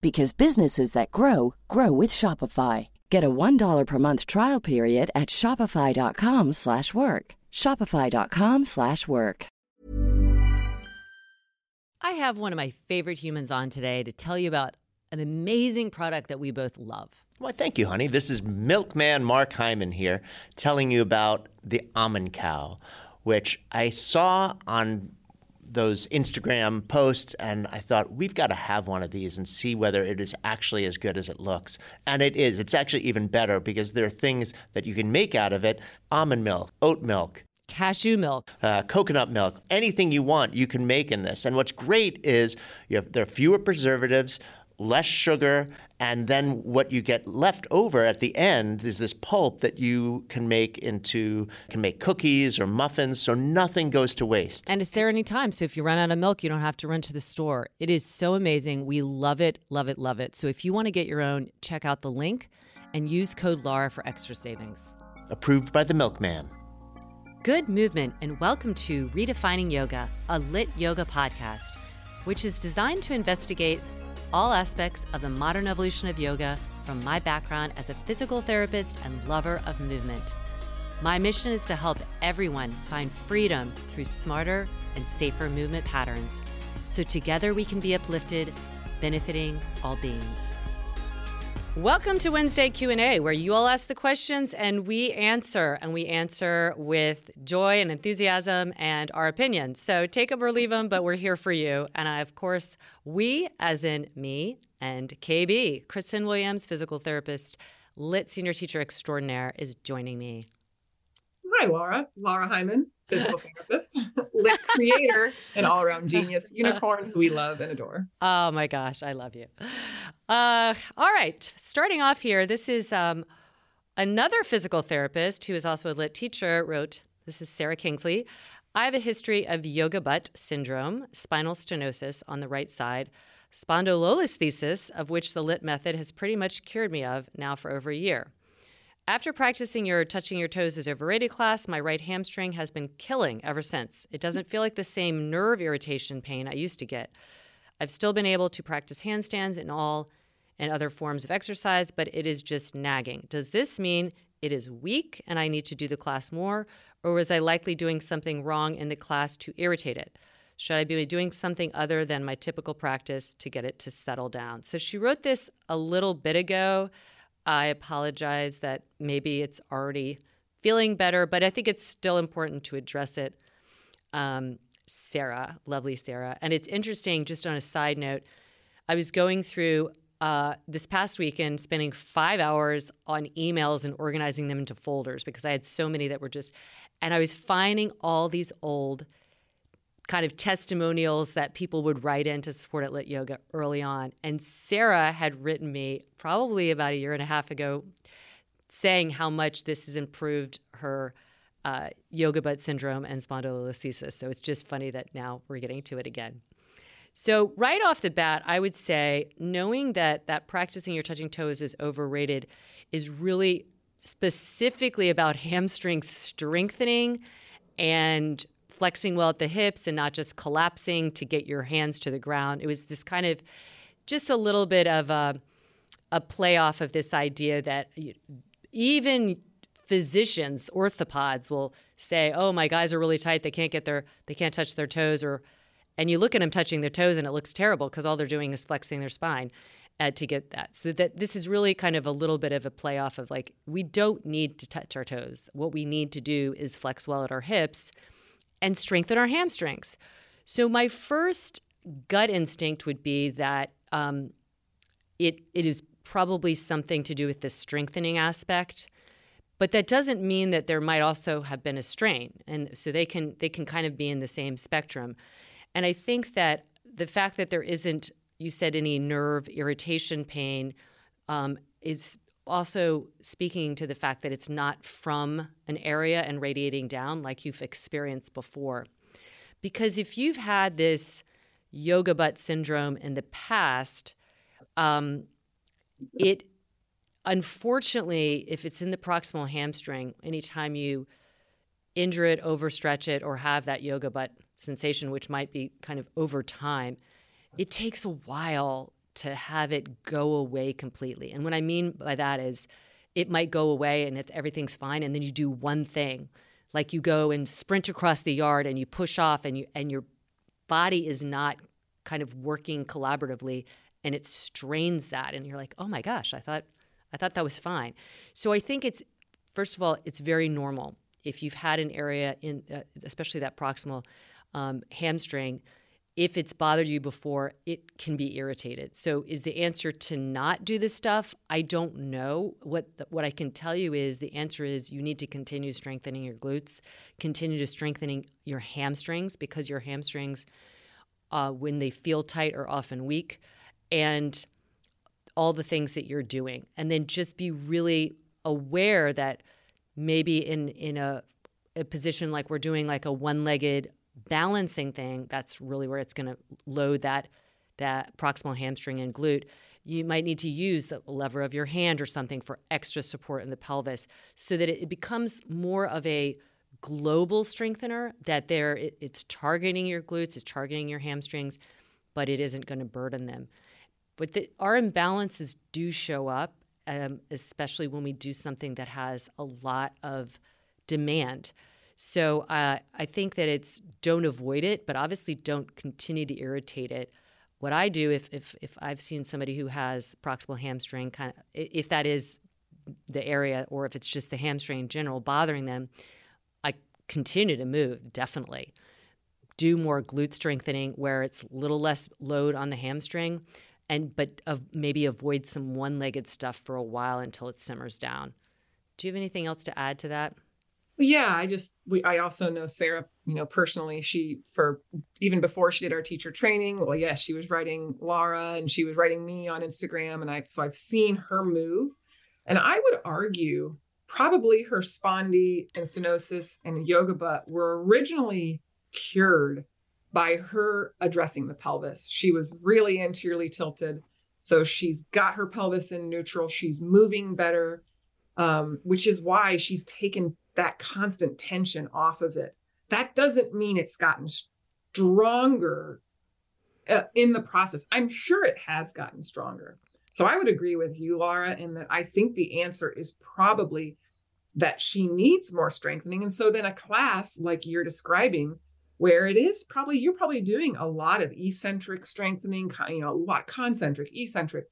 because businesses that grow grow with Shopify. Get a $1 per month trial period at Shopify.com slash work. Shopify.com slash work. I have one of my favorite humans on today to tell you about an amazing product that we both love. Well, thank you, honey. This is Milkman Mark Hyman here telling you about the almond cow, which I saw on those Instagram posts, and I thought we've got to have one of these and see whether it is actually as good as it looks. And it is. It's actually even better because there are things that you can make out of it: almond milk, oat milk, Cashew milk. uh, coconut milk, anything you want, you can make in this. And what's great is you have, there are fewer preservatives, less sugar, and then what you get left over at the end is this pulp that you can make into can make cookies or muffins. So nothing goes to waste. And it's there anytime. So if you run out of milk, you don't have to run to the store. It is so amazing. We love it, love it, love it. So if you want to get your own, check out the link and use code LAURA for extra savings. Approved by the milkman. Good movement, and welcome to Redefining Yoga, a lit yoga podcast, which is designed to investigate all aspects of the modern evolution of yoga from my background as a physical therapist and lover of movement. My mission is to help everyone find freedom through smarter and safer movement patterns so together we can be uplifted, benefiting all beings. Welcome to Wednesday Q&A where you all ask the questions and we answer and we answer with joy and enthusiasm and our opinions. So take them or leave them, but we're here for you. And I, of course, we as in me and KB, Kristen Williams, physical therapist, lit senior teacher extraordinaire is joining me. Hi, Laura. Laura Hyman, physical therapist, lit creator, and all around genius unicorn who we love and adore. Oh my gosh, I love you. Uh, all right, starting off here, this is um, another physical therapist who is also a lit teacher wrote, this is Sarah Kingsley. I have a history of yoga butt syndrome, spinal stenosis on the right side, spondylolisthesis, of which the lit method has pretty much cured me of now for over a year. After practicing your touching your toes is overrated class, my right hamstring has been killing ever since. It doesn't feel like the same nerve irritation pain I used to get. I've still been able to practice handstands and all and other forms of exercise, but it is just nagging. Does this mean it is weak and I need to do the class more, or was I likely doing something wrong in the class to irritate it? Should I be doing something other than my typical practice to get it to settle down? So she wrote this a little bit ago. I apologize that maybe it's already feeling better, but I think it's still important to address it. Um, Sarah, lovely Sarah. And it's interesting, just on a side note, I was going through uh, this past weekend, spending five hours on emails and organizing them into folders because I had so many that were just, and I was finding all these old kind of testimonials that people would write in to support at Lit Yoga early on. And Sarah had written me probably about a year and a half ago saying how much this has improved her uh, yoga butt syndrome and spondylolisthesis. So it's just funny that now we're getting to it again. So right off the bat, I would say knowing that that practicing your touching toes is overrated is really specifically about hamstring strengthening and flexing well at the hips and not just collapsing to get your hands to the ground. It was this kind of just a little bit of a, a play off of this idea that even physicians, orthopods will say, "Oh, my guys are really tight. They can't get their they can't touch their toes or and you look at them touching their toes and it looks terrible because all they're doing is flexing their spine uh, to get that. So that this is really kind of a little bit of a play off of like we don't need to touch our toes. What we need to do is flex well at our hips and strengthen our hamstrings. So my first gut instinct would be that um, it it is probably something to do with the strengthening aspect but that doesn't mean that there might also have been a strain and so they can they can kind of be in the same spectrum and i think that the fact that there isn't you said any nerve irritation pain um, is also speaking to the fact that it's not from an area and radiating down like you've experienced before. Because if you've had this yoga butt syndrome in the past um, it unfortunately, if it's in the proximal hamstring, anytime you injure it, overstretch it, or have that yoga butt sensation, which might be kind of over time, it takes a while to have it go away completely. And what I mean by that is it might go away and it's, everything's fine, and then you do one thing, like you go and sprint across the yard and you push off, and you and your body is not kind of working collaboratively, and it strains that, and you're like, oh my gosh, I thought I thought that was fine. So I think it's first of all, it's very normal if you've had an area in, uh, especially that proximal um, hamstring. If it's bothered you before, it can be irritated. So, is the answer to not do this stuff? I don't know. What the, what I can tell you is the answer is you need to continue strengthening your glutes, continue to strengthening your hamstrings because your hamstrings, uh, when they feel tight, are often weak, and all the things that you're doing and then just be really aware that maybe in in a, a position like we're doing like a one-legged balancing thing that's really where it's going to load that that proximal hamstring and glute you might need to use the lever of your hand or something for extra support in the pelvis so that it becomes more of a global strengthener that there it, it's targeting your glutes it's targeting your hamstrings but it isn't going to burden them but the, our imbalances do show up, um, especially when we do something that has a lot of demand. So uh, I think that it's don't avoid it, but obviously don't continue to irritate it. What I do if if if I've seen somebody who has proximal hamstring kind of if that is the area or if it's just the hamstring in general bothering them, I continue to move definitely. Do more glute strengthening where it's a little less load on the hamstring and but of maybe avoid some one-legged stuff for a while until it simmers down. Do you have anything else to add to that? Yeah, I just we I also know Sarah, you know, personally. She for even before she did our teacher training, well, yes, she was writing Laura and she was writing me on Instagram, and I so I've seen her move, and I would argue probably her spondy and stenosis and yoga butt were originally cured by her addressing the pelvis. She was really anteriorly tilted. So she's got her pelvis in neutral. She's moving better, um, which is why she's taken that constant tension off of it. That doesn't mean it's gotten stronger uh, in the process. I'm sure it has gotten stronger. So I would agree with you, Laura, in that I think the answer is probably that she needs more strengthening. And so then a class like you're describing where it is probably you're probably doing a lot of eccentric strengthening, you know, a lot concentric, eccentric.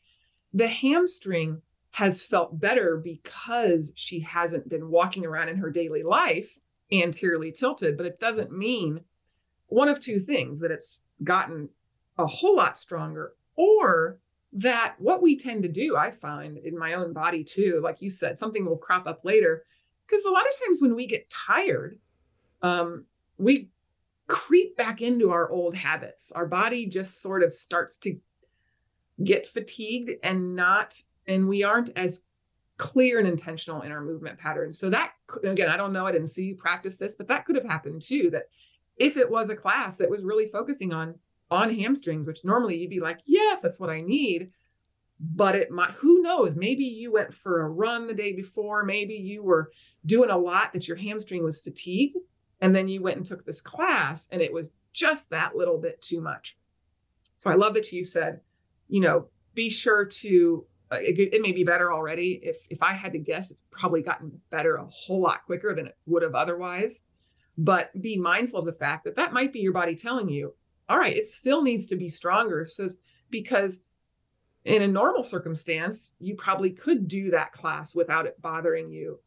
The hamstring has felt better because she hasn't been walking around in her daily life anteriorly tilted, but it doesn't mean one of two things that it's gotten a whole lot stronger or that what we tend to do, I find in my own body too, like you said, something will crop up later. Because a lot of times when we get tired, um, we creep back into our old habits. Our body just sort of starts to get fatigued and not, and we aren't as clear and intentional in our movement patterns. So that again, I don't know, I didn't see you practice this, but that could have happened too. That if it was a class that was really focusing on on hamstrings, which normally you'd be like, yes, that's what I need. But it might, who knows? Maybe you went for a run the day before. Maybe you were doing a lot that your hamstring was fatigued and then you went and took this class and it was just that little bit too much. So I love that you said, you know, be sure to it, it, may be better already. If if I had to guess, it's probably gotten better a whole lot quicker than it would have otherwise. But be mindful of the fact that that might be your body telling you, all right, it still needs to be stronger. So because in a normal circumstance, you probably could do that class without it bothering you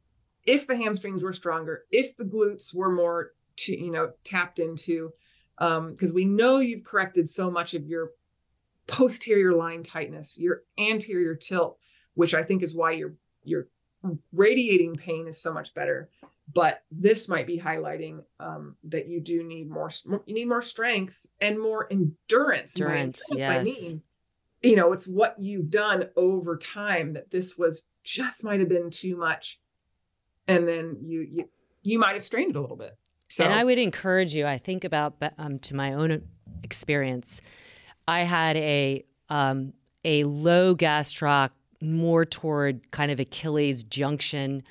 if the hamstrings were stronger, if the glutes were more to, you know, tapped into, because um, we know you've corrected so much of your posterior line tightness, your anterior tilt, which I think is why your your radiating pain is so much better. But this might be highlighting um, that you do need more. You need more strength and more endurance. Endurance, yes. I mean, you know, it's what you've done over time that this was just might have been too much, and then you you you might have strained it a little bit. So, and I would encourage you. I think about um, to my own experience. I had a um, a low gastroc, more toward kind of Achilles junction,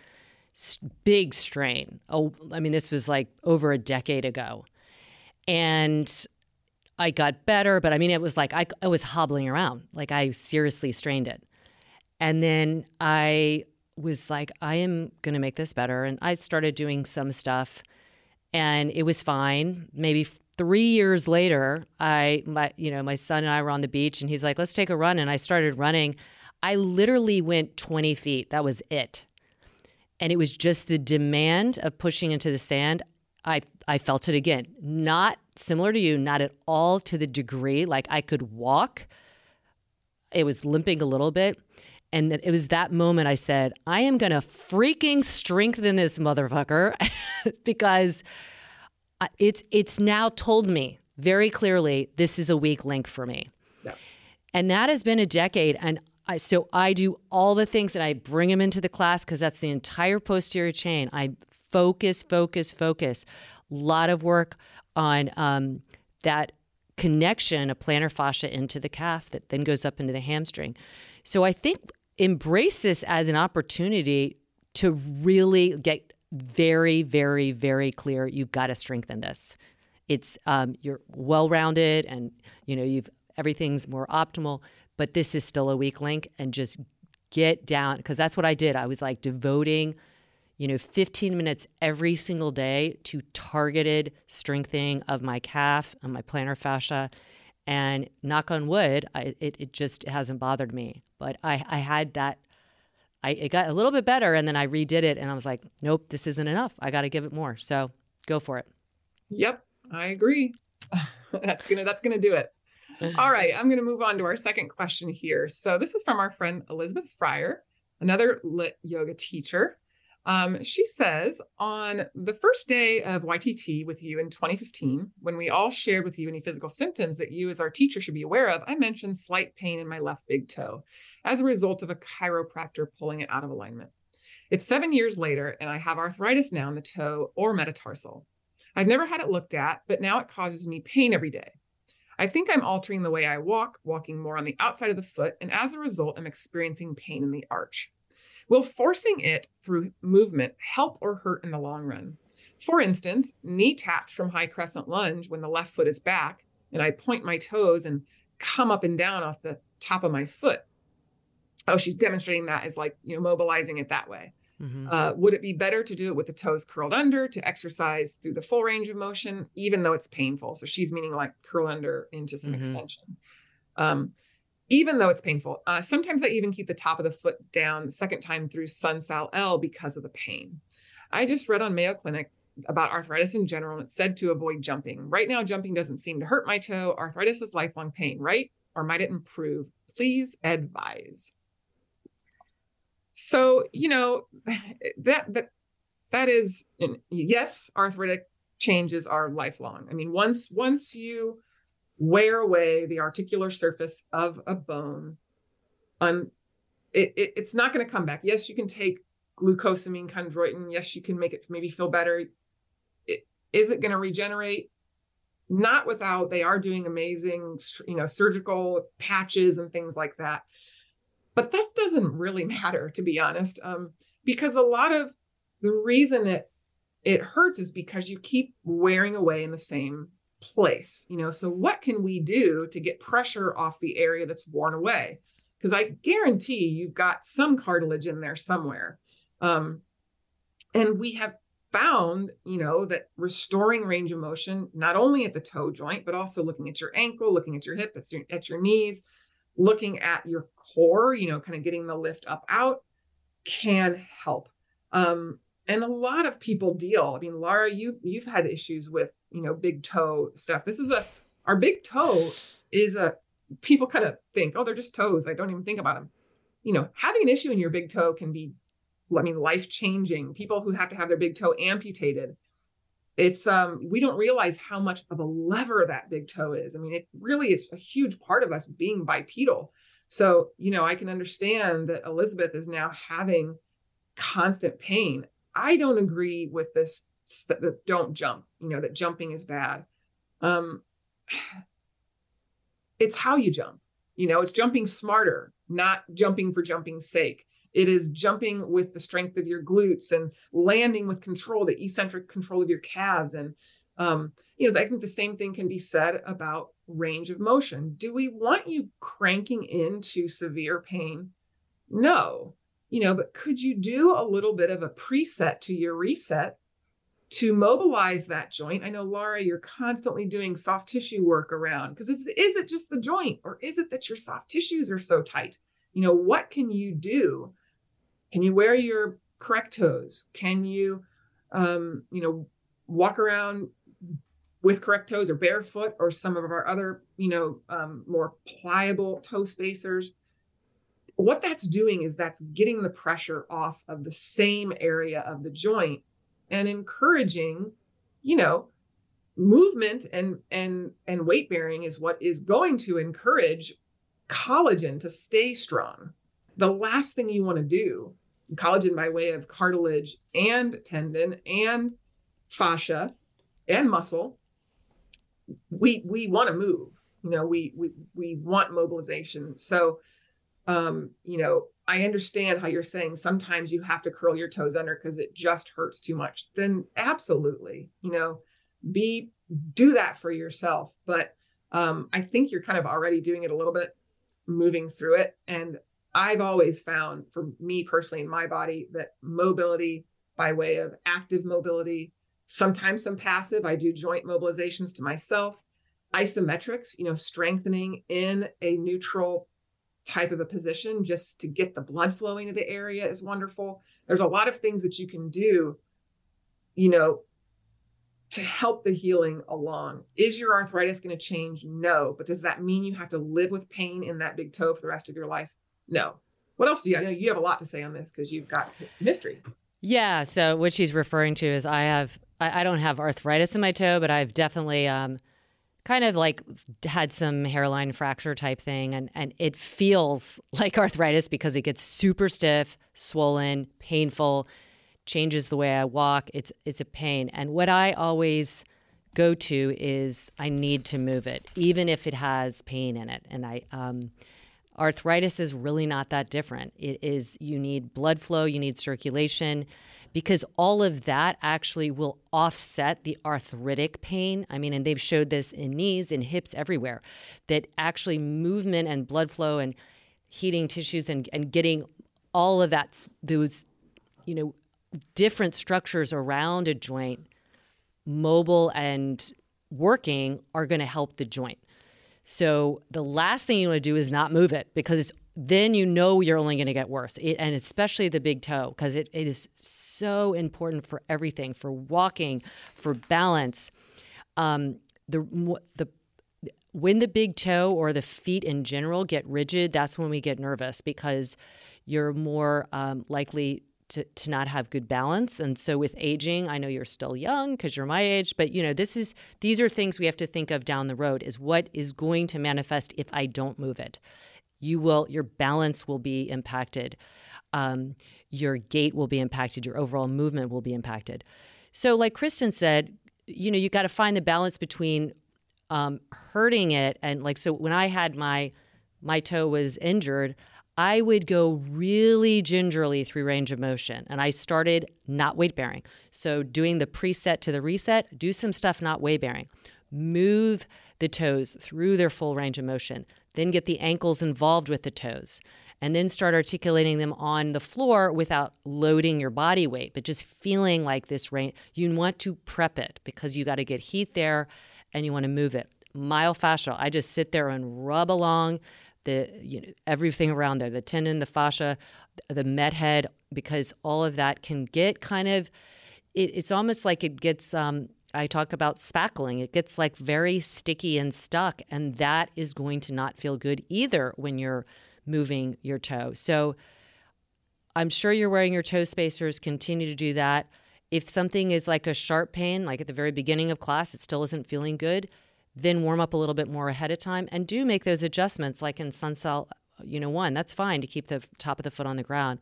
big strain. Oh, I mean, this was like over a decade ago, and I got better. But I mean, it was like I, I was hobbling around, like I seriously strained it, and then I was like, I am going to make this better, and I started doing some stuff and it was fine. Maybe three years later, I my you know my son and I were on the beach, and he's like, "Let's take a run," and I started running. I literally went 20 feet. That was it, and it was just the demand of pushing into the sand. I I felt it again. Not similar to you, not at all to the degree like I could walk. It was limping a little bit. And it was that moment I said, I am going to freaking strengthen this motherfucker because it's it's now told me very clearly this is a weak link for me. Yeah. And that has been a decade and I, so I do all the things that I bring them into the class because that's the entire posterior chain. I focus, focus, focus. A lot of work on um, that connection of plantar fascia into the calf that then goes up into the hamstring. So I think embrace this as an opportunity to really get very, very, very clear. You've got to strengthen this. It's um, you're well rounded, and you know you've everything's more optimal. But this is still a weak link, and just get down because that's what I did. I was like devoting, you know, 15 minutes every single day to targeted strengthening of my calf and my plantar fascia. And knock on wood, I, it, it just hasn't bothered me. But I, I had that I it got a little bit better and then I redid it and I was like, nope, this isn't enough. I got to give it more. So go for it. Yep, I agree. that's gonna that's gonna do it. All right, I'm gonna move on to our second question here. So this is from our friend Elizabeth Fryer, another lit yoga teacher. Um, she says on the first day of YTT with you in 2015, when we all shared with you any physical symptoms that you as our teacher should be aware of, I mentioned slight pain in my left big toe as a result of a chiropractor pulling it out of alignment. It's seven years later, and I have arthritis now in the toe or metatarsal. I've never had it looked at, but now it causes me pain every day. I think I'm altering the way I walk, walking more on the outside of the foot, and as a result, I'm experiencing pain in the arch. Will forcing it through movement help or hurt in the long run? For instance, knee taps from high crescent lunge when the left foot is back, and I point my toes and come up and down off the top of my foot. Oh, she's demonstrating that as like, you know, mobilizing it that way. Mm-hmm. Uh, would it be better to do it with the toes curled under to exercise through the full range of motion, even though it's painful? So she's meaning like curl under into some mm-hmm. extension. Um, even though it's painful. Uh, sometimes I even keep the top of the foot down the second time through Sun Sal L because of the pain. I just read on Mayo Clinic about arthritis in general, and it's said to avoid jumping. Right now, jumping doesn't seem to hurt my toe. Arthritis is lifelong pain, right? Or might it improve? Please advise. So, you know, that that that is yes, arthritic changes are lifelong. I mean, once once you wear away the articular surface of a bone, um, it, it, it's not going to come back. Yes, you can take glucosamine chondroitin. Yes, you can make it maybe feel better. It, is it going to regenerate? Not without they are doing amazing, you know, surgical patches and things like that. But that doesn't really matter, to be honest, um, because a lot of the reason it it hurts is because you keep wearing away in the same place you know? So what can we do to get pressure off the area that's worn away? Because i guarantee you've got some cartilage in there somewhere. Um, and we have found you know that restoring range of motion not only at the toe joint but also looking at your ankle looking at your hip at your, at your knees looking at your core you know kind of getting the lift up out can help. Um, and a lot of people deal i mean laura you you've had issues with you know, big toe stuff. This is a our big toe is a people kind of think, oh, they're just toes. I don't even think about them. You know, having an issue in your big toe can be, I mean, life changing. People who have to have their big toe amputated, it's um, we don't realize how much of a lever that big toe is. I mean, it really is a huge part of us being bipedal. So, you know, I can understand that Elizabeth is now having constant pain. I don't agree with this that don't jump, you know, that jumping is bad. Um, it's how you jump. You know, it's jumping smarter, not jumping for jumping's sake. It is jumping with the strength of your glutes and landing with control, the eccentric control of your calves. And, um, you know, I think the same thing can be said about range of motion. Do we want you cranking into severe pain? No, you know, but could you do a little bit of a preset to your reset to mobilize that joint. I know, Laura, you're constantly doing soft tissue work around because is it just the joint or is it that your soft tissues are so tight? You know, what can you do? Can you wear your correct toes? Can you, um, you know, walk around with correct toes or barefoot or some of our other, you know, um, more pliable toe spacers? What that's doing is that's getting the pressure off of the same area of the joint and encouraging, you know, movement and and and weight bearing is what is going to encourage collagen to stay strong. The last thing you want to do, collagen by way of cartilage and tendon and fascia and muscle, we we want to move. You know, we we we want mobilization. So um, you know, I understand how you're saying sometimes you have to curl your toes under because it just hurts too much. Then absolutely, you know, be do that for yourself. But um, I think you're kind of already doing it a little bit, moving through it. And I've always found, for me personally in my body, that mobility by way of active mobility, sometimes some passive. I do joint mobilizations to myself, isometrics, you know, strengthening in a neutral type of a position just to get the blood flowing to the area is wonderful. There's a lot of things that you can do, you know, to help the healing along. Is your arthritis going to change? No. But does that mean you have to live with pain in that big toe for the rest of your life? No. What else do you? I know you have a lot to say on this because you've got some history. Yeah. So what she's referring to is I have I, I don't have arthritis in my toe, but I've definitely um, kind of like had some hairline fracture type thing and and it feels like arthritis because it gets super stiff, swollen, painful, changes the way I walk. It's it's a pain. And what I always go to is I need to move it even if it has pain in it. And I um arthritis is really not that different. It is you need blood flow, you need circulation because all of that actually will offset the arthritic pain. I mean, and they've showed this in knees in hips everywhere that actually movement and blood flow and heating tissues and, and getting all of that, those, you know, different structures around a joint mobile and working are going to help the joint. So the last thing you want to do is not move it because it's then you know you're only going to get worse. It, and especially the big toe, because it, it is so important for everything for walking, for balance. Um, the, the, when the big toe or the feet in general get rigid, that's when we get nervous because you're more um, likely to, to not have good balance. And so with aging, I know you're still young because you're my age, but you know, this is these are things we have to think of down the road is what is going to manifest if I don't move it you will your balance will be impacted. Um, your gait will be impacted. Your overall movement will be impacted. So like kristen said you know you got to find the balance between um, hurting it and like so when i had my my toe was injured i would go really gingerly through range of motion and i started not weight bearing. So doing the preset to the reset do some stuff not weight bearing move the toes through their full range of motion then get the ankles involved with the toes, and then start articulating them on the floor without loading your body weight, but just feeling like this rain. You want to prep it because you got to get heat there and you want to move it. Myofascial, I just sit there and rub along the you know everything around there, the tendon, the fascia, the met head, because all of that can get kind of it, it's almost like it gets um, I talk about spackling. It gets like very sticky and stuck, and that is going to not feel good either when you're moving your toe. So I'm sure you're wearing your toe spacers. Continue to do that. If something is like a sharp pain, like at the very beginning of class, it still isn't feeling good, then warm up a little bit more ahead of time and do make those adjustments like in Sun Sal, you know, one. That's fine to keep the top of the foot on the ground.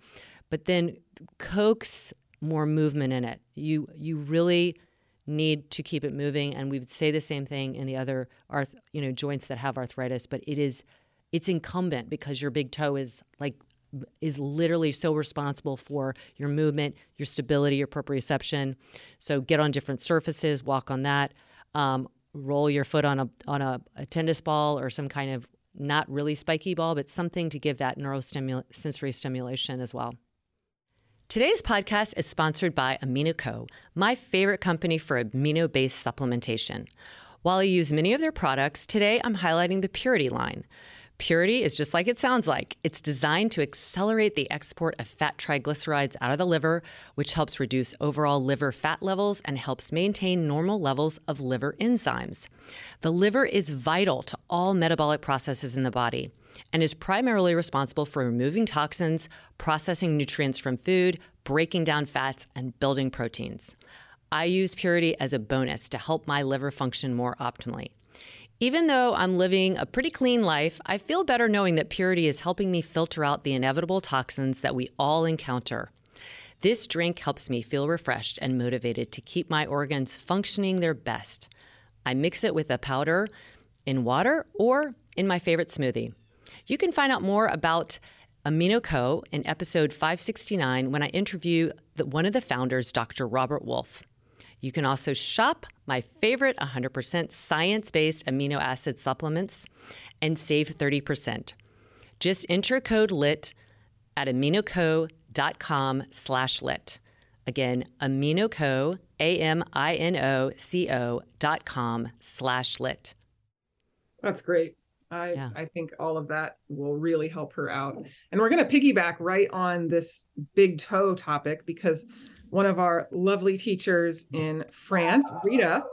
But then coax more movement in it. You you really need to keep it moving and we would say the same thing in the other arth, you know, joints that have arthritis, but it is it's incumbent because your big toe is like is literally so responsible for your movement, your stability, your proprioception. So get on different surfaces, walk on that. Um, roll your foot on a on a, a, tennis ball or some kind of not really spiky ball, but something to give that neurosensory stimulation as well. Today's podcast is sponsored by AminoCo, my favorite company for amino based supplementation. While I use many of their products, today I'm highlighting the Purity line. Purity is just like it sounds like. It's designed to accelerate the export of fat triglycerides out of the liver, which helps reduce overall liver fat levels and helps maintain normal levels of liver enzymes. The liver is vital to all metabolic processes in the body and is primarily responsible for removing toxins, processing nutrients from food, breaking down fats, and building proteins. I use Purity as a bonus to help my liver function more optimally. Even though I'm living a pretty clean life, I feel better knowing that purity is helping me filter out the inevitable toxins that we all encounter. This drink helps me feel refreshed and motivated to keep my organs functioning their best. I mix it with a powder in water or in my favorite smoothie. You can find out more about AminoCo in episode 569 when I interview the, one of the founders, Dr. Robert Wolfe. You can also shop my favorite 100% science based amino acid supplements and save 30%. Just enter code LIT at aminoco.com slash lit. Again, aminoco, A-M-I-N-O-C-O dot com slash lit. That's great. I, yeah. I think all of that will really help her out. And we're going to piggyback right on this big toe topic because one of our lovely teachers in France, Rita,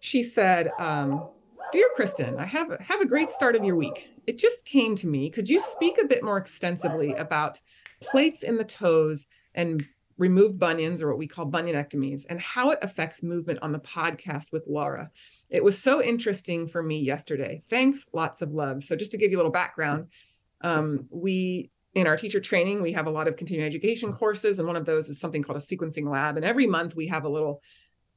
she said, um, Dear Kristen, I have, have a great start of your week. It just came to me. Could you speak a bit more extensively about plates in the toes and removed bunions, or what we call bunionectomies, and how it affects movement on the podcast with Laura? It was so interesting for me yesterday. Thanks, lots of love. So, just to give you a little background, um, we in our teacher training, we have a lot of continuing education courses, and one of those is something called a sequencing lab. And every month we have a little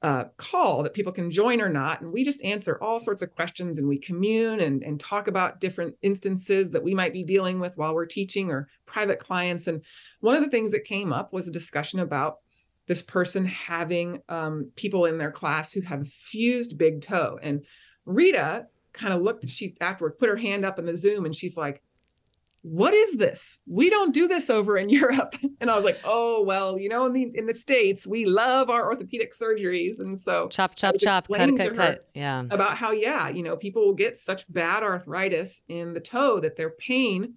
uh, call that people can join or not. And we just answer all sorts of questions and we commune and, and talk about different instances that we might be dealing with while we're teaching or private clients. And one of the things that came up was a discussion about this person having um, people in their class who have fused big toe. And Rita kind of looked, she afterward put her hand up in the Zoom and she's like, what is this? We don't do this over in Europe. And I was like, oh, well, you know, in the, in the States, we love our orthopedic surgeries. And so chop, chop, chop, cut, cut, cut. Yeah. About how, yeah, you know, people will get such bad arthritis in the toe that their pain,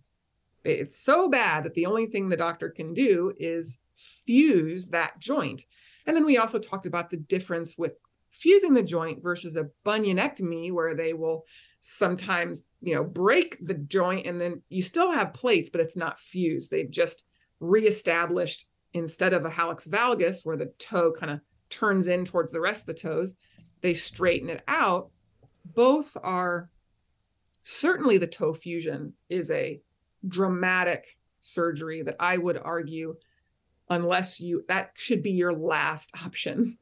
it's so bad that the only thing the doctor can do is fuse that joint. And then we also talked about the difference with fusing the joint versus a bunionectomy, where they will sometimes you know break the joint and then you still have plates but it's not fused. They've just reestablished instead of a hallux valgus where the toe kind of turns in towards the rest of the toes they straighten it out. Both are certainly the toe fusion is a dramatic surgery that i would argue unless you that should be your last option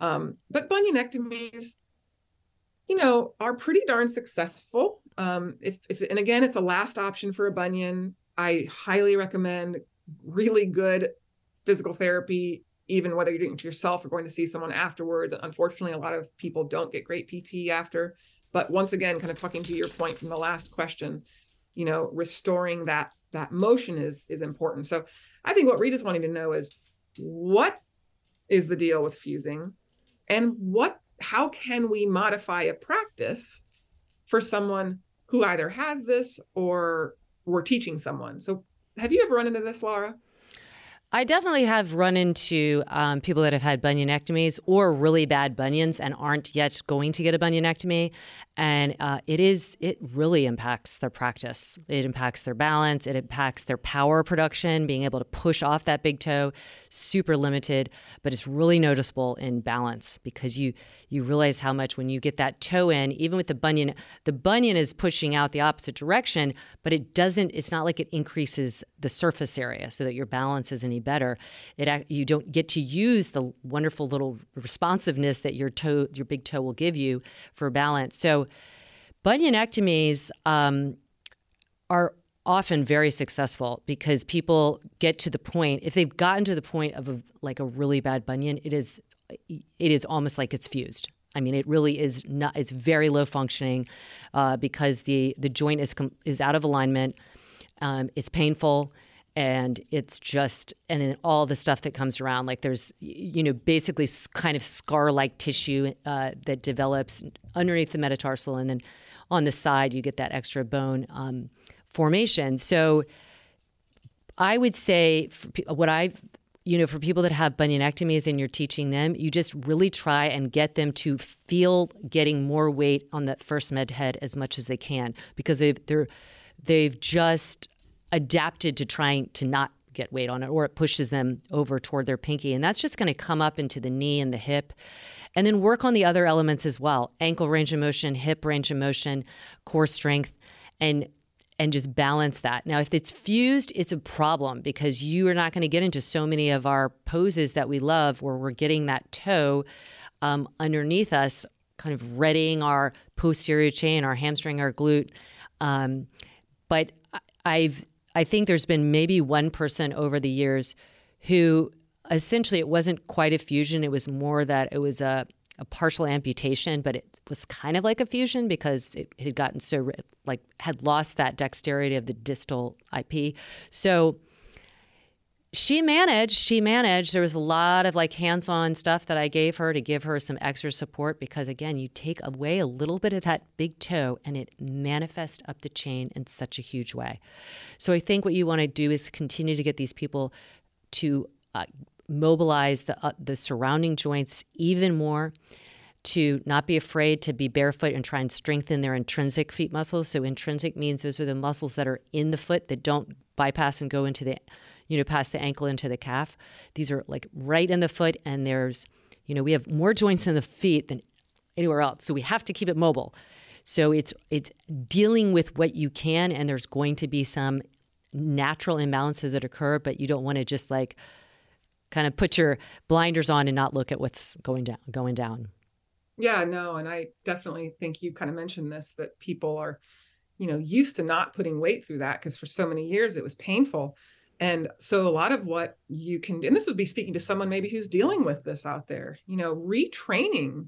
um, but bunionectomies you know, are pretty darn successful. Um, if, if and again, it's a last option for a bunion. I highly recommend really good physical therapy, even whether you're doing it to yourself or going to see someone afterwards. Unfortunately, a lot of people don't get great PT after. But once again, kind of talking to your point from the last question, you know, restoring that that motion is is important. So I think what Rita's wanting to know is what is the deal with fusing and what how can we modify a practice for someone who either has this or we're teaching someone? So, have you ever run into this, Laura? I definitely have run into um, people that have had bunionectomies or really bad bunions and aren't yet going to get a bunionectomy, and uh, it is it really impacts their practice. It impacts their balance. It impacts their power production, being able to push off that big toe. Super limited, but it's really noticeable in balance because you you realize how much when you get that toe in, even with the bunion, the bunion is pushing out the opposite direction, but it doesn't. It's not like it increases the surface area so that your balance is any better. It you don't get to use the wonderful little responsiveness that your toe, your big toe, will give you for balance. So, bunionectomies um, are often very successful because people get to the point if they've gotten to the point of a, like a really bad bunion it is it is almost like it's fused I mean, it really is not. It's very low functioning uh, because the the joint is is out of alignment. Um, it's painful and it's just and then all the stuff that comes around like there's you know basically kind of scar like tissue uh, that develops underneath the metatarsal and then on the side you get that extra bone um, formation. So i would say what i've you know for people that have bunionectomies and you're teaching them you just really try and get them to feel getting more weight on that first met head as much as they can because they've they're they've just adapted to trying to not get weight on it or it pushes them over toward their pinky and that's just going to come up into the knee and the hip. And then work on the other elements as well ankle range of motion hip range of motion core strength and and just balance that. Now if it's fused it's a problem because you are not going to get into so many of our poses that we love where we're getting that toe um, underneath us kind of readying our posterior chain our hamstring our glute um, but I've I think there's been maybe one person over the years who essentially it wasn't quite a fusion. It was more that it was a, a partial amputation, but it was kind of like a fusion because it had gotten so like had lost that dexterity of the distal IP. So she managed she managed. There was a lot of like hands-on stuff that i gave her to give her some extra support because again you take away a little bit of that big toe and it manifests up the chain in such a huge way. So i think what you want to do is continue to get these people to uh, mobilize the uh, the surrounding joints even more to not be afraid to be barefoot and try and strengthen their intrinsic feet muscles so intrinsic means those are the muscles that are in the foot that don't bypass and go into the you know, past the ankle into the calf. These are like right in the foot, and there's, you know, we have more joints in the feet than anywhere else. So we have to keep it mobile. So it's it's dealing with what you can, and there's going to be some natural imbalances that occur, but you don't want to just like kind of put your blinders on and not look at what's going down going down. Yeah, no, and I definitely think you kind of mentioned this that people are, you know, used to not putting weight through that because for so many years it was painful. And so a lot of what you can, and this would be speaking to someone maybe who's dealing with this out there, you know, retraining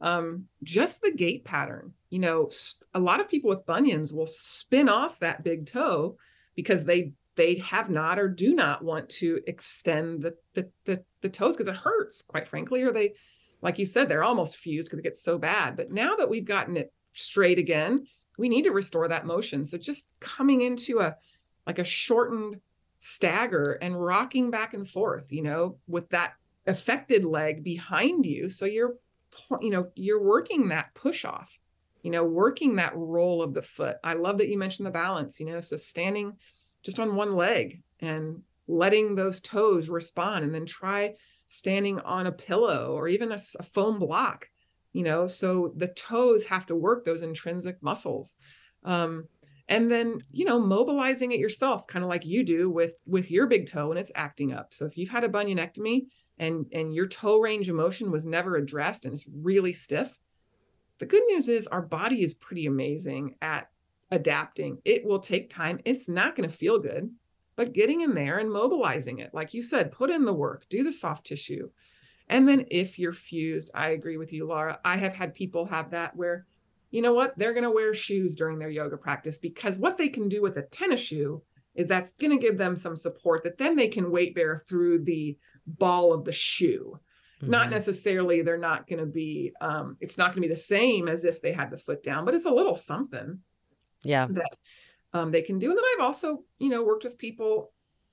um, just the gait pattern. You know, a lot of people with bunions will spin off that big toe because they they have not or do not want to extend the the the, the toes because it hurts, quite frankly, or they, like you said, they're almost fused because it gets so bad. But now that we've gotten it straight again, we need to restore that motion. So just coming into a like a shortened stagger and rocking back and forth, you know, with that affected leg behind you. So you're, you know, you're working that push off, you know, working that roll of the foot. I love that you mentioned the balance, you know, so standing just on one leg and letting those toes respond and then try standing on a pillow or even a, a foam block, you know, so the toes have to work those intrinsic muscles. Um, and then you know mobilizing it yourself kind of like you do with with your big toe when it's acting up. So if you've had a bunionectomy and and your toe range of motion was never addressed and it's really stiff the good news is our body is pretty amazing at adapting. It will take time. It's not going to feel good but getting in there and mobilizing it like you said put in the work do the soft tissue and then if you're fused i agree with you laura i have had people have that where you know what? They're going to wear shoes during their yoga practice because what they can do with a tennis shoe is that's going to give them some support that then they can weight bear through the ball of the shoe. Mm-hmm. Not necessarily, they're not going to be, um, it's not going to be the same as if they had the foot down, but it's a little something. Yeah. That um, they can do. And then I've also, you know, worked with people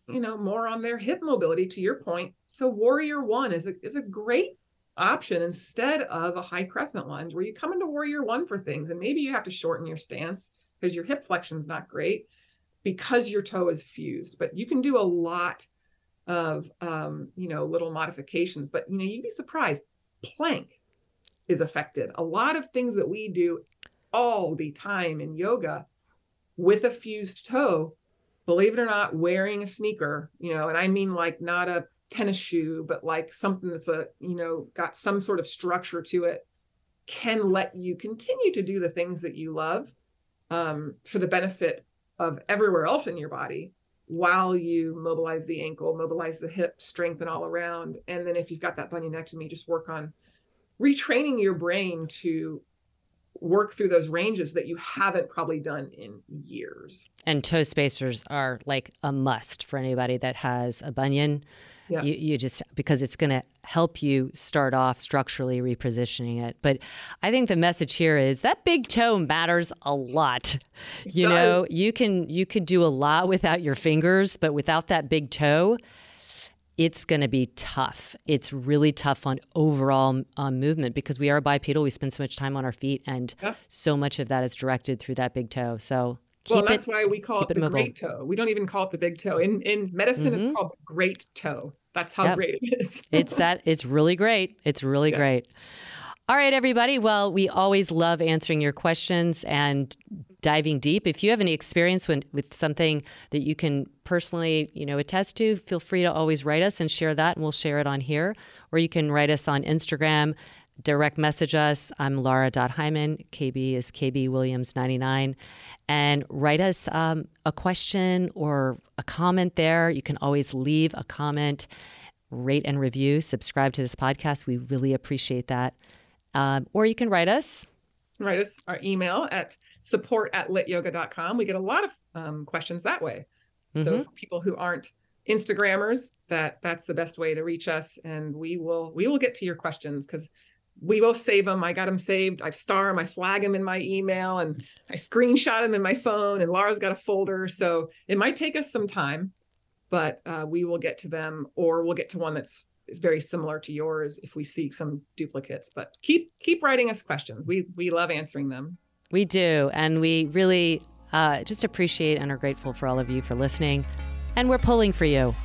you know, more on their hip mobility to your point. So warrior one is a, is a great option instead of a high crescent lunge where you come into warrior one for things and maybe you have to shorten your stance because your hip flexion is not great because your toe is fused but you can do a lot of um, you know little modifications but you know you'd be surprised plank is affected a lot of things that we do all the time in yoga with a fused toe believe it or not wearing a sneaker you know and i mean like not a tennis shoe, but like something that's a, you know, got some sort of structure to it, can let you continue to do the things that you love um, for the benefit of everywhere else in your body while you mobilize the ankle, mobilize the hip, strengthen all around. And then if you've got that bunionectomy, just work on retraining your brain to work through those ranges that you haven't probably done in years. And toe spacers are like a must for anybody that has a bunion yeah. You, you just because it's going to help you start off structurally repositioning it. But I think the message here is that big toe matters a lot. It you does. know, you can you could do a lot without your fingers, but without that big toe, it's going to be tough. It's really tough on overall um, movement because we are bipedal. We spend so much time on our feet, and yeah. so much of that is directed through that big toe. So well, that's it, why we call it the it great toe. We don't even call it the big toe. In in medicine, mm-hmm. it's called the great toe. That's how yep. great it is. it's that. It's really great. It's really yeah. great. All right, everybody. Well, we always love answering your questions and diving deep. If you have any experience with, with something that you can personally, you know, attest to, feel free to always write us and share that, and we'll share it on here. Or you can write us on Instagram, direct message us. I'm Laura.Hyman. KB is KB Williams 99. And write us um, a question or a comment there. You can always leave a comment, rate and review, subscribe to this podcast. We really appreciate that. Um, or you can write us. Write us our email at support at lityoga.com. We get a lot of um, questions that way. Mm-hmm. So for people who aren't Instagrammers, that that's the best way to reach us, and we will we will get to your questions because we will save them. I got them saved. I star them. I flag them in my email and I screenshot them in my phone. And Laura's got a folder. So it might take us some time, but uh, we will get to them or we'll get to one that's is very similar to yours if we see some duplicates. But keep keep writing us questions. We we love answering them. We do, and we really uh, just appreciate and are grateful for all of you for listening. And we're pulling for you.